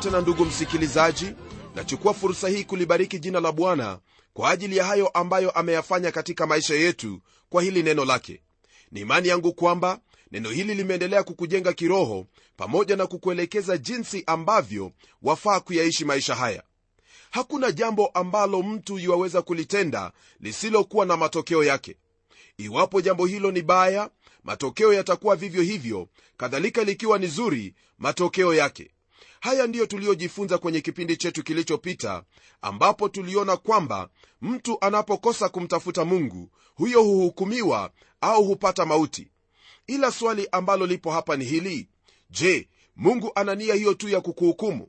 tena ndugu msikilizaji nachukua fursa hii kulibariki jina la bwana kwa ajili ya hayo ambayo ameyafanya katika maisha yetu kwa hili neno lake. Ni imani yangu kwamba neno hili limeendelea kukujenga kiroho pamoja na kukuelekeza jinsi ambavyo wafaa kuyaishi maisha haya. Hakuna jambo ambalo mtu yuwaweza kulitenda lisilokuwa na matokeo yake. Iwapo jambo hilo ni baya matokeo yatakuwa vivyo hivyo kadhalika likiwa ni zuri matokeo yake haya ndiyo tuliyojifunza kwenye kipindi chetu kilichopita ambapo tuliona kwamba mtu anapokosa kumtafuta mungu huyo huhukumiwa au hupata mauti. Ila swali ambalo lipo hapa ni hili. Je mungu ana nia hiyo tu ya kukuhukumu?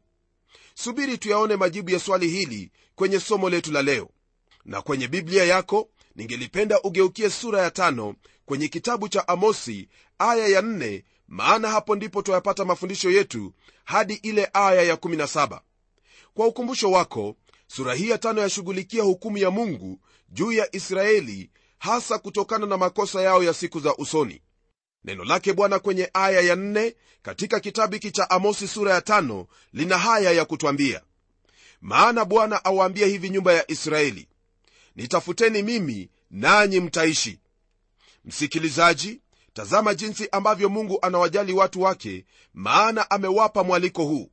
Subiri tuyaone majibu ya swali hili kwenye somo letu la leo. Na kwenye biblia yako ningelipenda ugeukie sura ya tano kwenye kitabu cha amosi aya ya nne maana hapo ndipo twayapata mafundisho yetu hadi ile aya ya 17 kwa ukumbusho wako sura hii ya tano yashughulikia hukumu ya mungu juu ya israeli hasa kutokana na makosa yao ya siku za usoni. Neno lake bwana kwenye aya ya nne katika kitabu hiki cha amosi sura ya tano lina haya ya kutwambia. Maana bwana awaambia hivi nyumba ya israeli nitafuteni mimi nanyi mtaishi. Msikilizaji tazama jinsi ambavyo mungu anawajali watu wake maana amewapa mwaliko huu.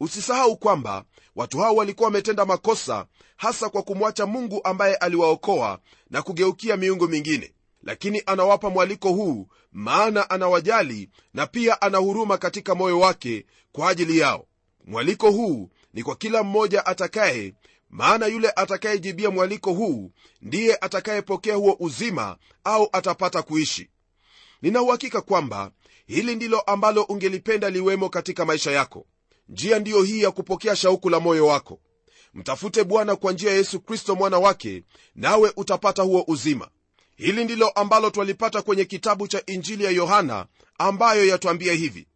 Usisahau kwamba watu hao walikuwa wametenda makosa hasa kwa kumwacha mungu ambaye aliwaokoa na kugeukia miungu mingine. Lakini anawapa mwaliko huu maana anawajali na pia ana huruma katika moyo wake kwa ajili yao. Mwaliko huu ni kwa kila mmoja atakaye maana yule atakayejibia mwaliko huu ndiye atakayepokea huo uzima au atapata kuishi nina uhakika kwamba hili ndilo ambalo ungelipenda liwemo katika maisha yako. Njia ndiyo hii ya kupokea shauku la moyo wako. Mtafute bwana kwa njia ya yesu kristo mwana wake nawe utapata huo uzima. Hili ndilo ambalo twalipata kwenye kitabu cha injili ya yohana ambayo yatwambia hivi.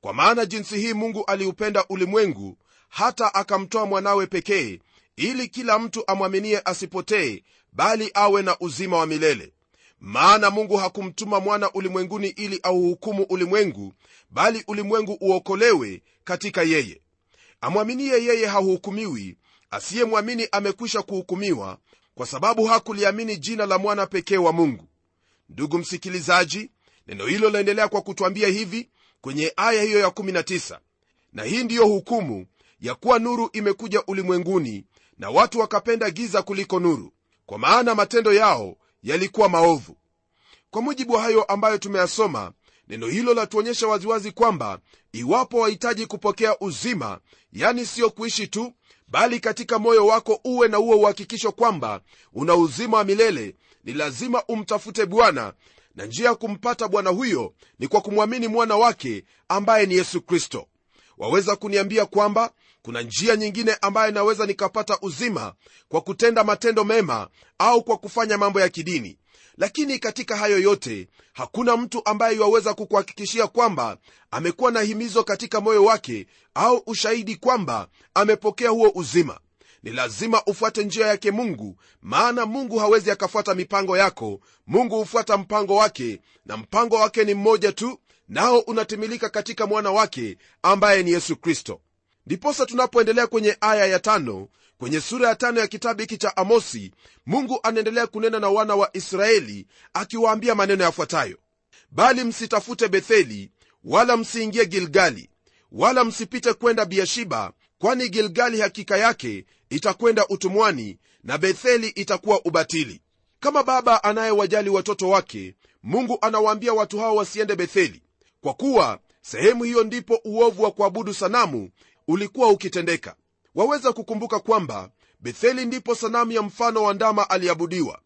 Kwa maana jinsi hii mungu aliupenda ulimwengu hata akamtoa mwanawe pekee ili kila mtu amwaminie asipotee bali awe na uzima wa milele maana mungu hakumtuma mwana ulimwenguni ili auhukumu ulimwengu bali ulimwengu uokolewe katika yeye. Amwaminiye yeye hahukumiwi asiyemwamini amekwisha kuhukumiwa kwa sababu hakuliamini jina la mwana pekee wa mungu. Ndugu msikilizaji neno hilo laendelea kwa kutwambia hivi kwenye aya hiyo ya19 na hii ndiyo hukumu ya kuwa nuru imekuja ulimwenguni na watu wakapenda giza kuliko nuru. Kwa maana matendo yao yalikuwa maovu. Kwa mujibu wa hayo ambayo tumeyasoma neno hilo latuonyesha waziwazi kwamba iwapo wahitaji kupokea uzima yani siyo kuishi tu bali katika moyo wako uwe na uwo uhakikisho kwamba una uzima wa milele ni lazima umtafute bwana na njia ya kumpata bwana huyo ni kwa kumwamini mwana wake ambaye ni yesu kristo waweza kuniambia kwamba kuna njia nyingine ambayo naweza nikapata uzima kwa kutenda matendo mema au kwa kufanya mambo ya kidini. Lakini katika hayo yote hakuna mtu ambaye iwaweza kukuhakikishia kwamba amekuwa na himizo katika moyo wake au ushahidi kwamba amepokea huo uzima. Ni lazima ufuate njia yake mungu maana mungu hawezi akafuata mipango yako. Mungu hufuata mpango wake na mpango wake ni mmoja tu nao unatimilika katika mwana wake ambaye ni yesu kristo. Ndiposa tunapoendelea kwenye aya ya tano kwenye sura ya tano ya kitabu hiki cha amosi mungu anaendelea kunena na wana wa israeli akiwaambia maneno yafuatayo. Bali msitafute betheli wala msiingie gilgali wala msipite kwenda biashiba kwani gilgali hakika yake itakwenda utumwani na betheli itakuwa ubatili. Kama baba anayewajali watoto wake mungu anawaambia watu hao wasiende betheli kwa kuwa sehemu hiyo ndipo uovu wa kuabudu sanamu ulikuwa ukitendeka. Waweza kukumbuka kwamba betheli ndipo sanamu ya mfano wa ndama aliabudiwa.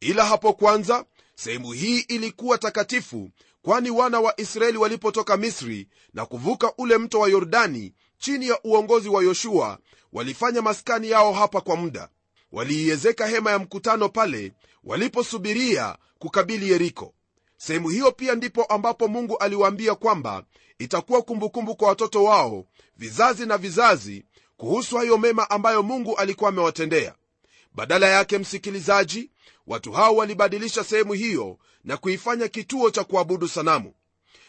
Ila hapo kwanza sehemu hii ilikuwa takatifu kwani wana wa israeli walipotoka misri na kuvuka ule mto wa yordani chini ya uongozi wa yoshua walifanya maskani yao hapa kwa muda. Waliiezeka hema ya mkutano pale waliposubiria kukabili yeriko sehemu hiyo pia ndipo ambapo mungu aliwaambia kwamba itakuwa kumbukumbu kwa watoto wao vizazi na vizazi kuhusu hayo mema ambayo mungu alikuwa amewatendea. Badala yake msikilizaji watu hao walibadilisha sehemu hiyo na kuifanya kituo cha kuabudu sanamu.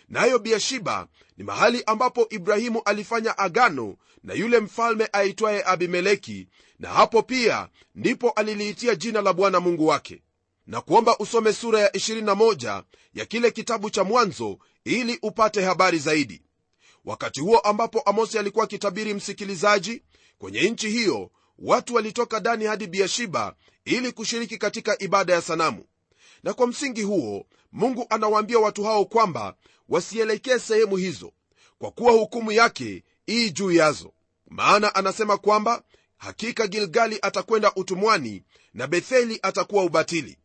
Nayo biashiba ni mahali ambapo ibrahimu alifanya agano na yule mfalme aitwaye abimeleki na hapo pia ndipo aliliitia jina la bwana mungu wake na kuomba usome sura ya 21 ya kile kitabu cha mwanzo ili upate habari zaidi. Wakati huo ambapo amosi alikuwa akitabiri msikilizaji kwenye nchi hiyo watu walitoka dani hadi biashiba ili kushiriki katika ibada ya sanamu. Na kwa msingi huo mungu anawaambia watu hao kwamba wasielekee sehemu hizo kwa kuwa hukumu yake ii juu yazo. Maana anasema kwamba hakika gilgali atakwenda utumwani na betheli atakuwa ubatili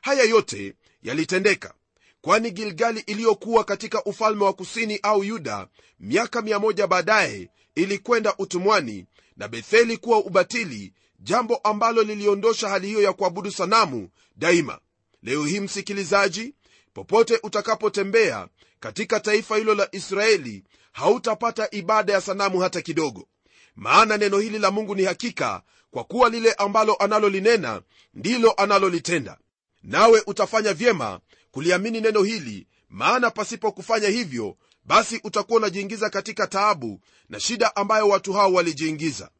haya yote yalitendeka kwani gilgali iliyokuwa katika ufalme wa kusini au yuda miaka 1 baadaye ilikwenda utumwani na betheli kuwa ubatili jambo ambalo liliondosha hali hiyo ya kuabudu sanamu daima. Leo hii msikilizaji popote utakapotembea katika taifa hilo la israeli hautapata ibada ya sanamu hata kidogo. Maana neno hili la mungu ni hakika kwa kuwa lile ambalo analolinena ndilo analolitenda nawe utafanya vyema kuliamini neno hili maana pasipo kufanya hivyo basi utakuwa unajiingiza katika taabu na shida ambayo watu hawa walijiingiza.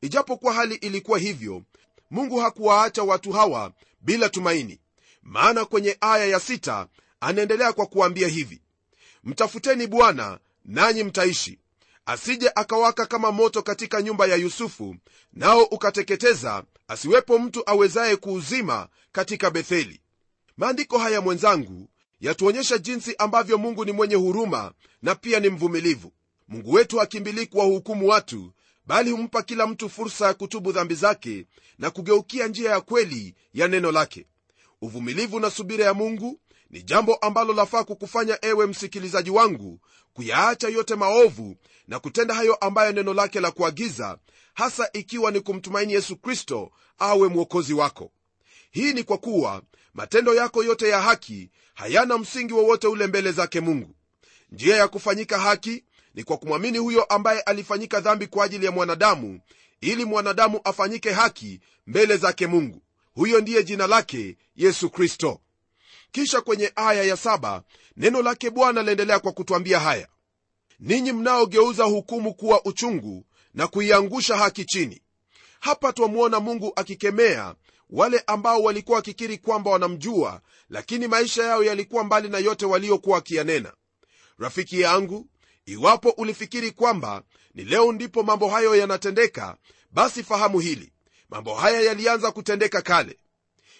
Ijapokuwa hali ilikuwa hivyo mungu hakuwaacha watu hawa bila tumaini maana kwenye aya ya sita anaendelea kwa kuambia hivi mtafuteni bwana nanyi mtaishi. Asije akawaka kama moto katika nyumba ya yusufu nao ukateketeza asiwepo mtu awezaye kuuzima katika betheli. Maandiko haya mwenzangu yatuonyesha jinsi ambavyo mungu ni mwenye huruma na pia ni mvumilivu. Mungu wetu hakimbilii kuwahukumu watu bali humpa kila mtu fursa ya kutubu dhambi zake na kugeukia njia ya kweli ya neno lake. Uvumilivu na subira ya mungu ni jambo ambalo lafaa kukufanya ewe msikilizaji wangu kuyaacha yote maovu na kutenda hayo ambayo neno lake la kuagiza hasa ikiwa ni kumtumaini yesu kristo awe mwokozi wako. Hii ni kwa kuwa matendo yako yote ya haki hayana msingi wowote ule mbele zake mungu. Njia ya kufanyika haki ni kwa kumwamini huyo ambaye alifanyika dhambi kwa ajili ya mwanadamu ili mwanadamu afanyike haki mbele zake mungu. Huyo ndiye jina lake yesu kristo kisha kwenye aya ya saba neno lake bwana laendelea kwa kutwambia haya. Ninyi mnaogeuza hukumu kuwa uchungu na kuiangusha haki chini hapa twamwona mungu akikemea wale ambao walikuwa wakikiri kwamba wanamjua lakini maisha yao yalikuwa mbali na yote waliokuwa wakiyanena. Rafiki yangu iwapo ulifikiri kwamba ni leo ndipo mambo hayo yanatendeka basi fahamu hili. Mambo haya yalianza kutendeka kale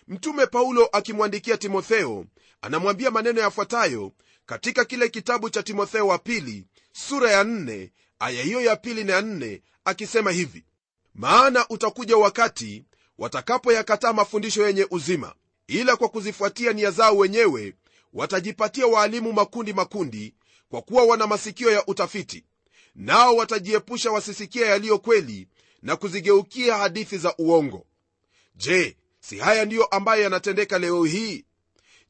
mtume paulo akimwandikia timotheo anamwambia maneno yafuatayo katika kile kitabu cha timotheo wa pili sura ya nne, aya hiyo ya pili na ya nne, akisema hivi maana utakuja wakati watakapoyakataa mafundisho yenye uzima. Ila kwa kuzifuatia nia zao wenyewe watajipatia waalimu makundi makundi kwa kuwa wana masikio ya utafiti. Nao watajiepusha wasisikia yaliyo kweli na kuzigeukia hadithi za uongo. Je si haya ndiyo ambayo yanatendeka leo hii?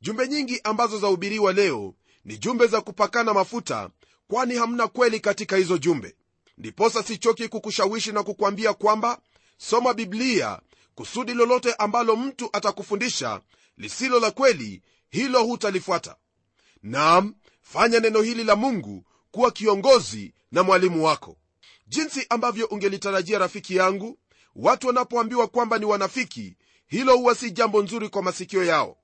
Jumbe nyingi ambazo zahubiriwa leo ni jumbe za kupakana mafuta kwani hamna kweli katika hizo jumbe. Ndiposa sichoki kukushawishi na kukwambia kwamba soma biblia kusudi lolote ambalo mtu atakufundisha lisilo la kweli hilo hutalifuata. Nam fanya neno hili la mungu kuwa kiongozi na mwalimu wako. Jinsi ambavyo ungelitarajia rafiki yangu watu wanapoambiwa kwamba ni wanafiki hilo huwa si jambo nzuri kwa masikio yao.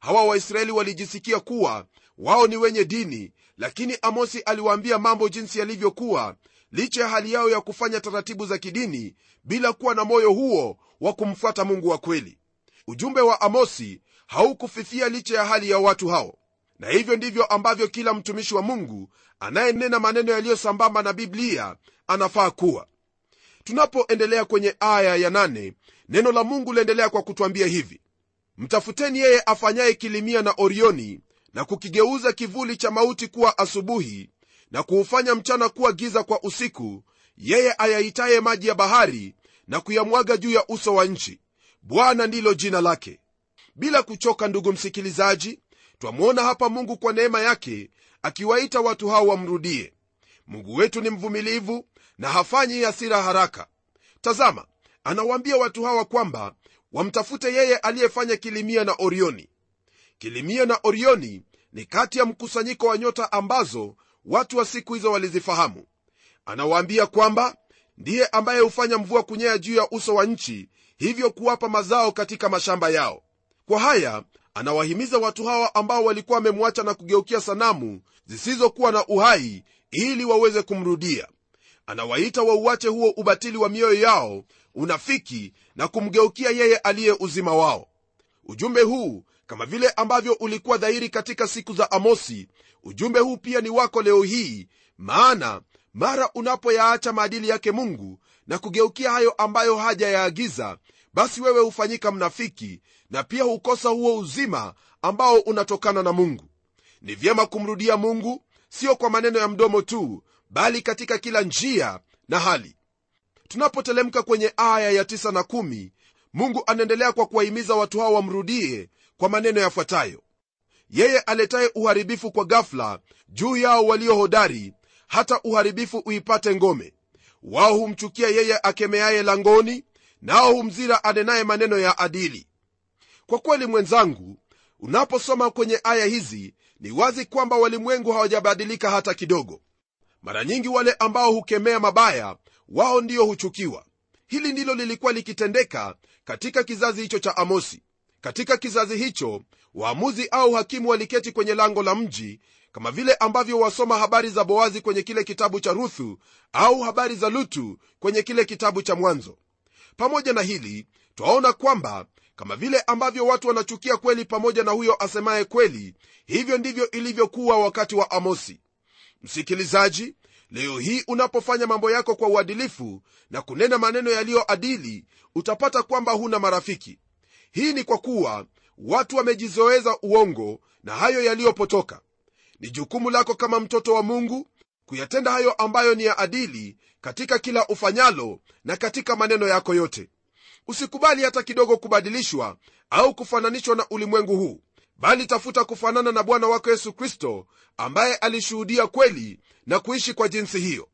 Hawa waisraeli walijisikia kuwa wao ni wenye dini lakini amosi aliwaambia mambo jinsi yalivyokuwa licha ya hali yao ya kufanya taratibu za kidini bila kuwa na moyo huo wa kumfuata mungu wa kweli. Ujumbe wa amosi haukufifia licha ya hali ya watu hao. Na hivyo ndivyo ambavyo kila mtumishi wa mungu anayenena maneno yaliyosambamba na biblia anafaa kuwa tunapoendelea kwenye aya ya nane, neno la mungu liendelea kwa kutwambia hivi. Mtafuteni yeye afanyaye kilimia na orioni na kukigeuza kivuli cha mauti kuwa asubuhi na kuufanya mchana kuwa giza kwa usiku yeye ayaitaye maji ya bahari na kuyamwaga juu ya uso wa nchi. Bwana ndilo jina lake. Bila kuchoka ndugu msikilizaji twamwona hapa mungu kwa neema yake akiwaita watu hao wamrudie. Mungu wetu ni mvumilivu na hafanyi hasira haraka. Tazama anawaambia watu hawa kwamba wamtafute yeye aliyefanya kilimia na orioni. Kilimia na orioni ni kati ya mkusanyiko wa nyota ambazo watu wa siku hizo walizifahamu. Anawaambia kwamba ndiye ambaye hufanya mvua kunyea juu ya uso wa nchi hivyo kuwapa mazao katika mashamba yao. Kwa haya anawahimiza watu hawa ambao walikuwa wamemwacha na kugeukia sanamu zisizokuwa na uhai ili waweze kumrudia anawaita wauache huo ubatili wa mioyo yao unafiki na kumgeukia yeye aliye uzima wao. Ujumbe huu kama vile ambavyo ulikuwa dhahiri katika siku za amosi ujumbe huu pia ni wako leo hii maana mara unapoyaacha maadili yake mungu na kugeukia hayo ambayo hajayaagiza basi wewe hufanyika mnafiki na pia hukosa huo uzima ambao unatokana na mungu. Ni vyema kumrudia mungu sio kwa maneno ya mdomo tu bali katika kila njia na hali. Tunapotelemka kwenye aya ya tisa na kumi, mungu anaendelea kwa kuwahimiza watu hao wamrudie kwa maneno yafuatayo. Yeye aletaye uharibifu kwa gafla juu yao walio hodari hata uharibifu uipate ngome. Wao humchukia yeye akemeaye langoni nao humzira anenaye maneno ya adili. Kwa kweli mwenzangu unaposoma kwenye aya hizi ni wazi kwamba walimwengu hawajabadilika hata kidogo mara nyingi wale ambao hukemea mabaya wao ndio huchukiwa. Hili ndilo lilikuwa likitendeka katika kizazi hicho cha amosi. Katika kizazi hicho waamuzi au hakimu waliketi kwenye lango la mji kama vile ambavyo wasoma habari za boazi kwenye kile kitabu cha ruthu au habari za lutu kwenye kile kitabu cha mwanzo. Pamoja na hili twaona kwamba kama vile ambavyo watu wanachukia kweli pamoja na huyo asemaye kweli hivyo ndivyo ilivyokuwa wakati wa amosi msikilizaji leo hii unapofanya mambo yako kwa uadilifu na kunena maneno yaliyoadili utapata kwamba huna marafiki. Hii ni kwa kuwa watu wamejizoeza uongo na hayo yaliyopotoka. Ni jukumu lako kama mtoto wa mungu kuyatenda hayo ambayo ni ya adili katika kila ufanyalo na katika maneno yako yote. Usikubali hata kidogo kubadilishwa au kufananishwa na ulimwengu huu bali tafuta kufanana na bwana wako yesu kristo ambaye alishuhudia kweli na kuishi kwa jinsi hiyo.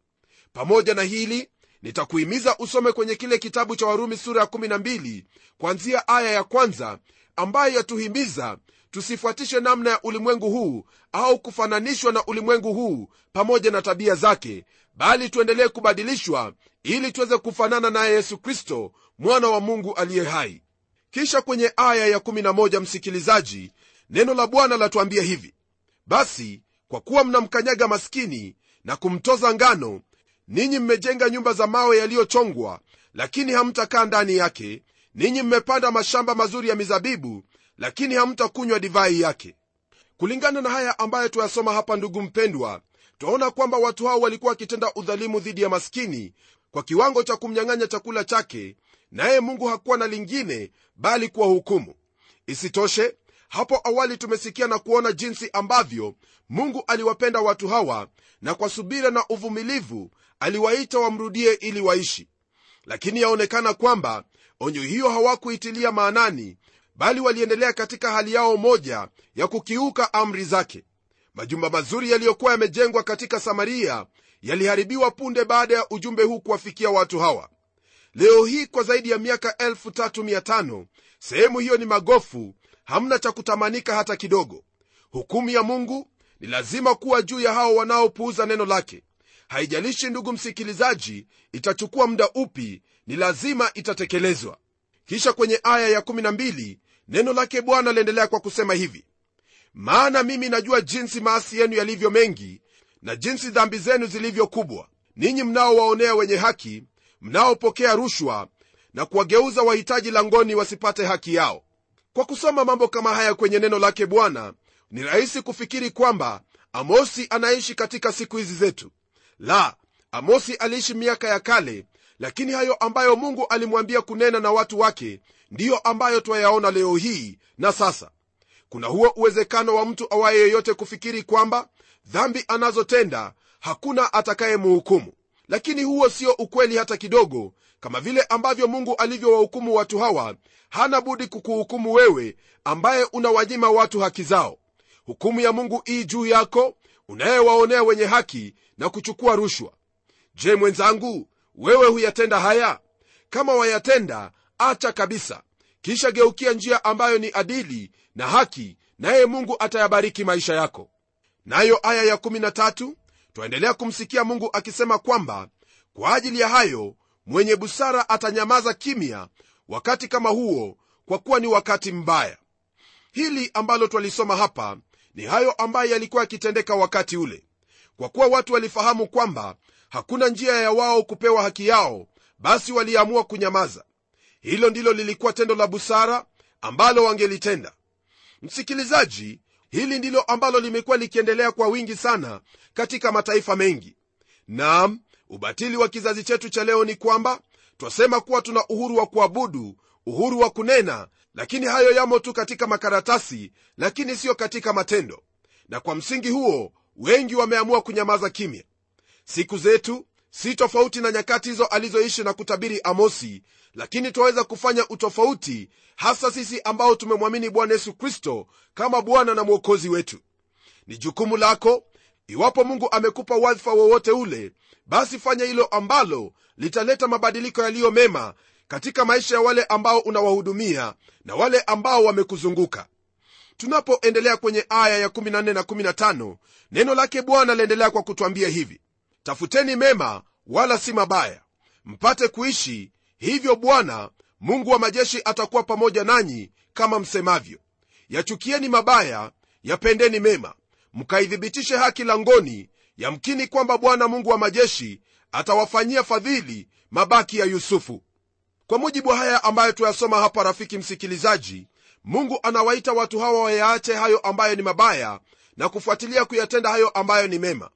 Pamoja na hili nitakuhimiza usome kwenye kile kitabu cha warumi sura ya 12 kwanzia aya ya kwanza ambayo yatuhimiza tusifuatishe namna ya ulimwengu huu au kufananishwa na ulimwengu huu pamoja na tabia zake bali tuendelee kubadilishwa ili tuweze kufanana naye yesu kristo mwana wa mungu aliye hai. Kisha kwenye aya ya11 msikilizaji neno la bwana latuambia hivi basi kwa kuwa mnamkanyaga maskini na kumtoza ngano ninyi mmejenga nyumba za mawe yaliyochongwa lakini hamtakaa ndani yake. Ninyi mmepanda mashamba mazuri ya mizabibu lakini hamtakunywa divai yake. Kulingana na haya ambayo tuyasoma hapa ndugu mpendwa twaona kwamba watu hao walikuwa wakitenda udhalimu dhidi ya maskini kwa kiwango cha kumnyang'anya chakula chake naye mungu hakuwa na lingine bali kuwahukumu. Isitoshe hapo awali tumesikia na kuona jinsi ambavyo mungu aliwapenda watu hawa na kwa subira na uvumilivu aliwaita wamrudie ili waishi. Lakini yaonekana kwamba onyo hiyo hawakuitilia maanani bali waliendelea katika hali yao moja ya kukiuka amri zake. Majumba mazuri yaliyokuwa yamejengwa katika samaria yaliharibiwa punde baada ya ujumbe huu kuwafikia watu hawa. Leo hii kwa zaidi ya miaka 35 sehemu hiyo ni magofu hamna cha kutamanika hata kidogo. Hukumu ya mungu ni lazima kuwa juu ya hao wanaopuuza neno lake. Haijalishi ndugu msikilizaji itachukua muda upi ni lazima itatekelezwa. Kisha kwenye aya ya12 neno lake bwana liendelea kwa kusema hivi. Maana mimi najua jinsi maasi yenu yalivyo mengi na jinsi dhambi zenu zilivyo kubwa. Ninyi mnaowaonea wenye haki mnaopokea rushwa na kuwageuza wahitaji langoni wasipate haki yao kwa kusoma mambo kama haya kwenye neno lake bwana ni rahisi kufikiri kwamba amosi anaishi katika siku hizi zetu. La amosi aliishi miaka ya kale lakini hayo ambayo mungu alimwambia kunena na watu wake ndiyo ambayo twayaona leo hii na sasa. Kuna huo uwezekano wa mtu awaye yeyote kufikiri kwamba dhambi anazotenda hakuna atakayemhukumu lakini huo sio ukweli hata kidogo kama vile ambavyo mungu alivyowahukumu watu hawa hana budi kukuhukumu wewe ambaye unawanyima watu haki zao. Hukumu ya mungu ii juu yako unayewaonea wenye haki na kuchukua rushwa. Je mwenzangu wewe huyatenda haya? Kama wayatenda acha kabisa. Kisha geukia njia ambayo ni adili na haki naye mungu atayabariki maisha yako. Nayo aya ya 13 twaendelea kumsikia mungu akisema kwamba kwa ajili ya hayo mwenye busara atanyamaza kimya wakati kama huo kwa kuwa ni wakati mbaya. Hili ambalo twalisoma hapa ni hayo ambayo yalikuwa yakitendeka wakati ule kwa kuwa watu walifahamu kwamba hakuna njia ya wao kupewa haki yao basi waliamua kunyamaza. Hilo ndilo lilikuwa tendo la busara ambalo wangelitenda. Msikilizaji hili ndilo ambalo limekuwa likiendelea kwa wingi sana katika mataifa mengi. Nam ubatili wa kizazi chetu cha leo ni kwamba twasema kuwa tuna uhuru wa kuabudu uhuru wa kunena lakini hayo yamo tu katika makaratasi lakini siyo katika matendo. Na kwa msingi huo wengi wameamua kunyamaza kimya. Siku zetu si tofauti na nyakati hizo alizoishi na kutabiri amosi lakini twaweza kufanya utofauti hasa sisi ambao tumemwamini bwana yesu kristo kama bwana na mwokozi wetu. Ni jukumu lako iwapo mungu amekupa wadhifa wowote ule basi fanya hilo ambalo litaleta mabadiliko yaliyo mema katika maisha ya wale ambao unawahudumia na wale ambao wamekuzunguka. Tunapoendelea kwenye aya ya 14 na 15 neno lake bwana laendelea kwa kutwambia hivi. Tafuteni mema wala si mabaya. Mpate kuishi hivyo bwana mungu wa majeshi atakuwa pamoja nanyi kama msemavyo. Yachukieni mabaya yapendeni mema mkaithibitishe haki langoni yamkini kwamba bwana mungu wa majeshi atawafanyia fadhili mabaki ya yusufu. Kwa mujibu haya ambayo tuyasoma hapa rafiki msikilizaji mungu anawaita watu hawa wayaache hayo ambayo ni mabaya na kufuatilia kuyatenda hayo ambayo ni mema.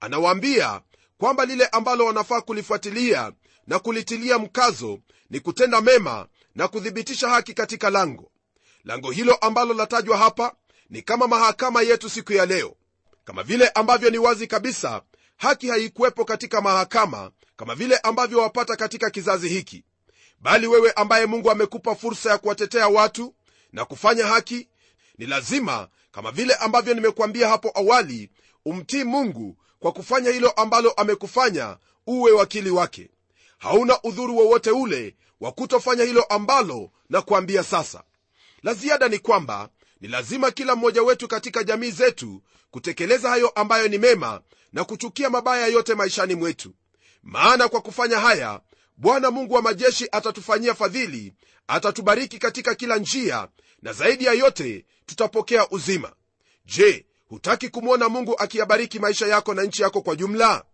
Anawaambia kwamba lile ambalo wanafaa kulifuatilia na kulitilia mkazo ni kutenda mema na kuthibitisha haki katika lango. Lango hilo ambalo latajwa hapa ni kama mahakama yetu siku ya leo. Kama vile ambavyo ni wazi kabisa haki haikuwepo katika mahakama kama vile ambavyo wapata katika kizazi hiki. Bali wewe ambaye mungu amekupa fursa ya kuwatetea watu na kufanya haki ni lazima kama vile ambavyo nimekuambia hapo awali umtii mungu kwa kufanya hilo ambalo amekufanya uwe wakili wake. Hauna udhuru wowote ule wa kutofanya hilo ambalo na kuambia sasa. La ziada ni kwamba ni lazima kila mmoja wetu katika jamii zetu kutekeleza hayo ambayo ni mema na kuchukia mabaya yote maishani mwetu. Maana kwa kufanya haya bwana mungu wa majeshi atatufanyia fadhili atatubariki katika kila njia na zaidi ya yote tutapokea uzima. Je hutaki kumwona mungu akiyabariki maisha yako na nchi yako kwa jumla?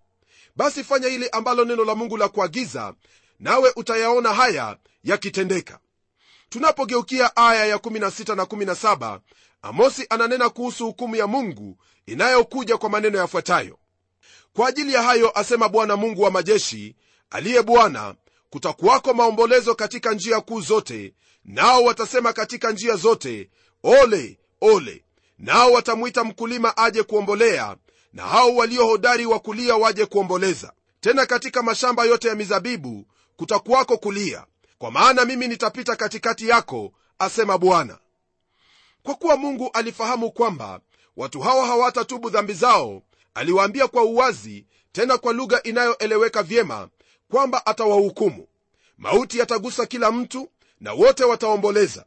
Basi fanya hili ambalo neno la mungu la kuagiza nawe utayaona haya yakitendeka tunapogeukia aya ya 16 na 17 amosi ananena kuhusu hukumu ya mungu inayokuja kwa maneno yafuatayo. Kwa ajili ya hayo asema bwana mungu wa majeshi aliye bwana kutakuwako maombolezo katika njia kuu zote nao watasema katika njia zote ole ole. Nao watamwita mkulima aje kuombolea na hao walio hodari wa kulia waje kuomboleza. Tena katika mashamba yote ya mizabibu kutakuwako kulia kwa maana mimi nitapita katikati yako asema bwana. Kwa kuwa mungu alifahamu kwamba watu hawa hawatatubu dhambi zao aliwaambia kwa uwazi tena kwa lugha inayoeleweka vyema kwamba atawahukumu. Mauti yatagusa kila mtu na wote wataomboleza.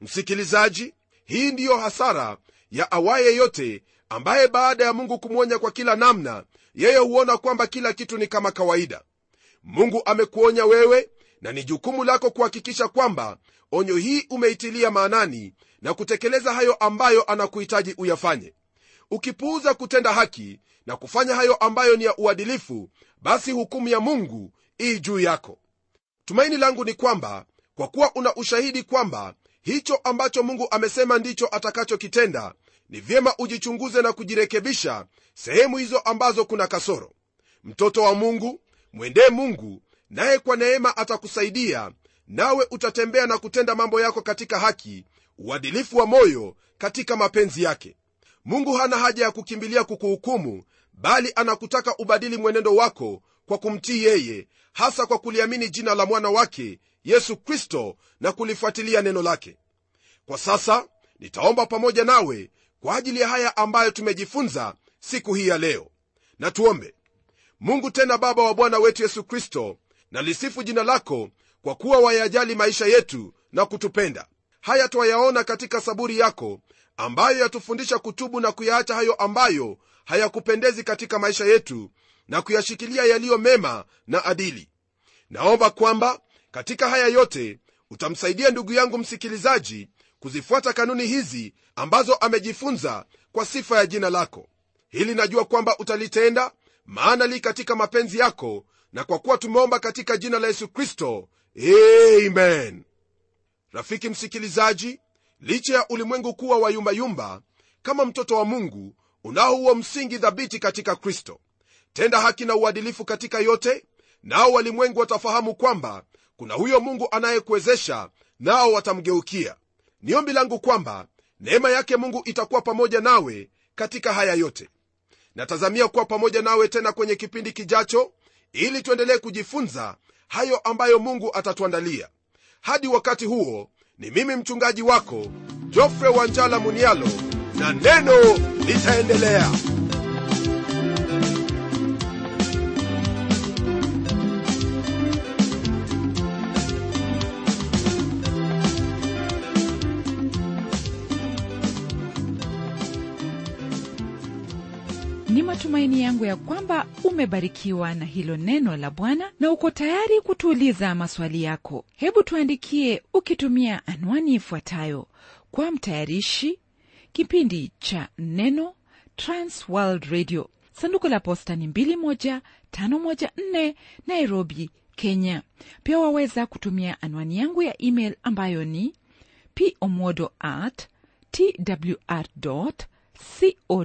Msikilizaji hii ndiyo hasara ya awaye yote ambaye baada ya mungu kumwonya kwa kila namna yeye huona kwamba kila kitu ni kama kawaida. Mungu amekuonya wewe na ni jukumu lako kuhakikisha kwamba onyo hii umeitilia maanani na kutekeleza hayo ambayo anakuhitaji uyafanye. Ukipuuza kutenda haki na kufanya hayo ambayo ni ya uadilifu basi hukumu ya mungu ii juu yako. Tumaini langu ni kwamba kwa kuwa una ushahidi kwamba hicho ambacho mungu amesema ndicho atakachokitenda ni vyema ujichunguze na kujirekebisha sehemu hizo ambazo kuna kasoro. Mtoto wa mungu mwendee mungu naye kwa neema atakusaidia nawe utatembea na kutenda mambo yako katika haki uadilifu wa moyo katika mapenzi yake. Mungu hana haja ya kukimbilia kukuhukumu bali anakutaka ubadili mwenendo wako kwa kumtii yeye hasa kwa kuliamini jina la mwana wake yesu kristo na kulifuatilia neno lake. Kwa sasa nitaomba pamoja nawe kwa ajili ya haya ambayo tumejifunza siku hii ya leo. Na tuombe. Mungu tena baba wa bwana wetu yesu kristo na lisifu jina lako kwa kuwa wayajali maisha yetu na kutupenda. Haya twayaona katika saburi yako ambayo yatufundisha kutubu na kuyaacha hayo ambayo hayakupendezi katika maisha yetu na kuyashikilia yaliyo mema na adili. Naomba kwamba katika haya yote utamsaidia ndugu yangu msikilizaji kuzifuata kanuni hizi ambazo amejifunza kwa sifa ya jina lako. Hili najua kwamba utalitenda maana li katika mapenzi yako na kwa kuwa tumeomba katika jina la yesu kristo amen. Rafiki msikilizaji licha ya ulimwengu kuwa wayumbayumba kama mtoto wa mungu unao huo msingi thabiti katika kristo. Tenda haki na uadilifu katika yote nao walimwengu watafahamu kwamba kuna huyo mungu anayekuwezesha nao watamgeukia. Ni ombi langu kwamba neema yake mungu itakuwa pamoja nawe katika haya yote. Natazamia kuwa pamoja nawe tena kwenye kipindi kijacho ili tuendelee kujifunza hayo ambayo mungu atatuandalia. Hadi wakati huo ni mimi mchungaji wako jofre wanjala munialo na neno litaendelea. Ni matumaini yangu ya kwamba umebarikiwa na hilo neno la bwana na uko tayari kutuuliza maswali yako. Hebu tuandikie ukitumia anwani ifuatayo. Kwa mtayarishi kipindi cha neno transworld radio. Sanduku la posta ni 21514 nairobi kenya. Pia waweza kutumia anwani yangu ya email ambayo ni pomodo at twr co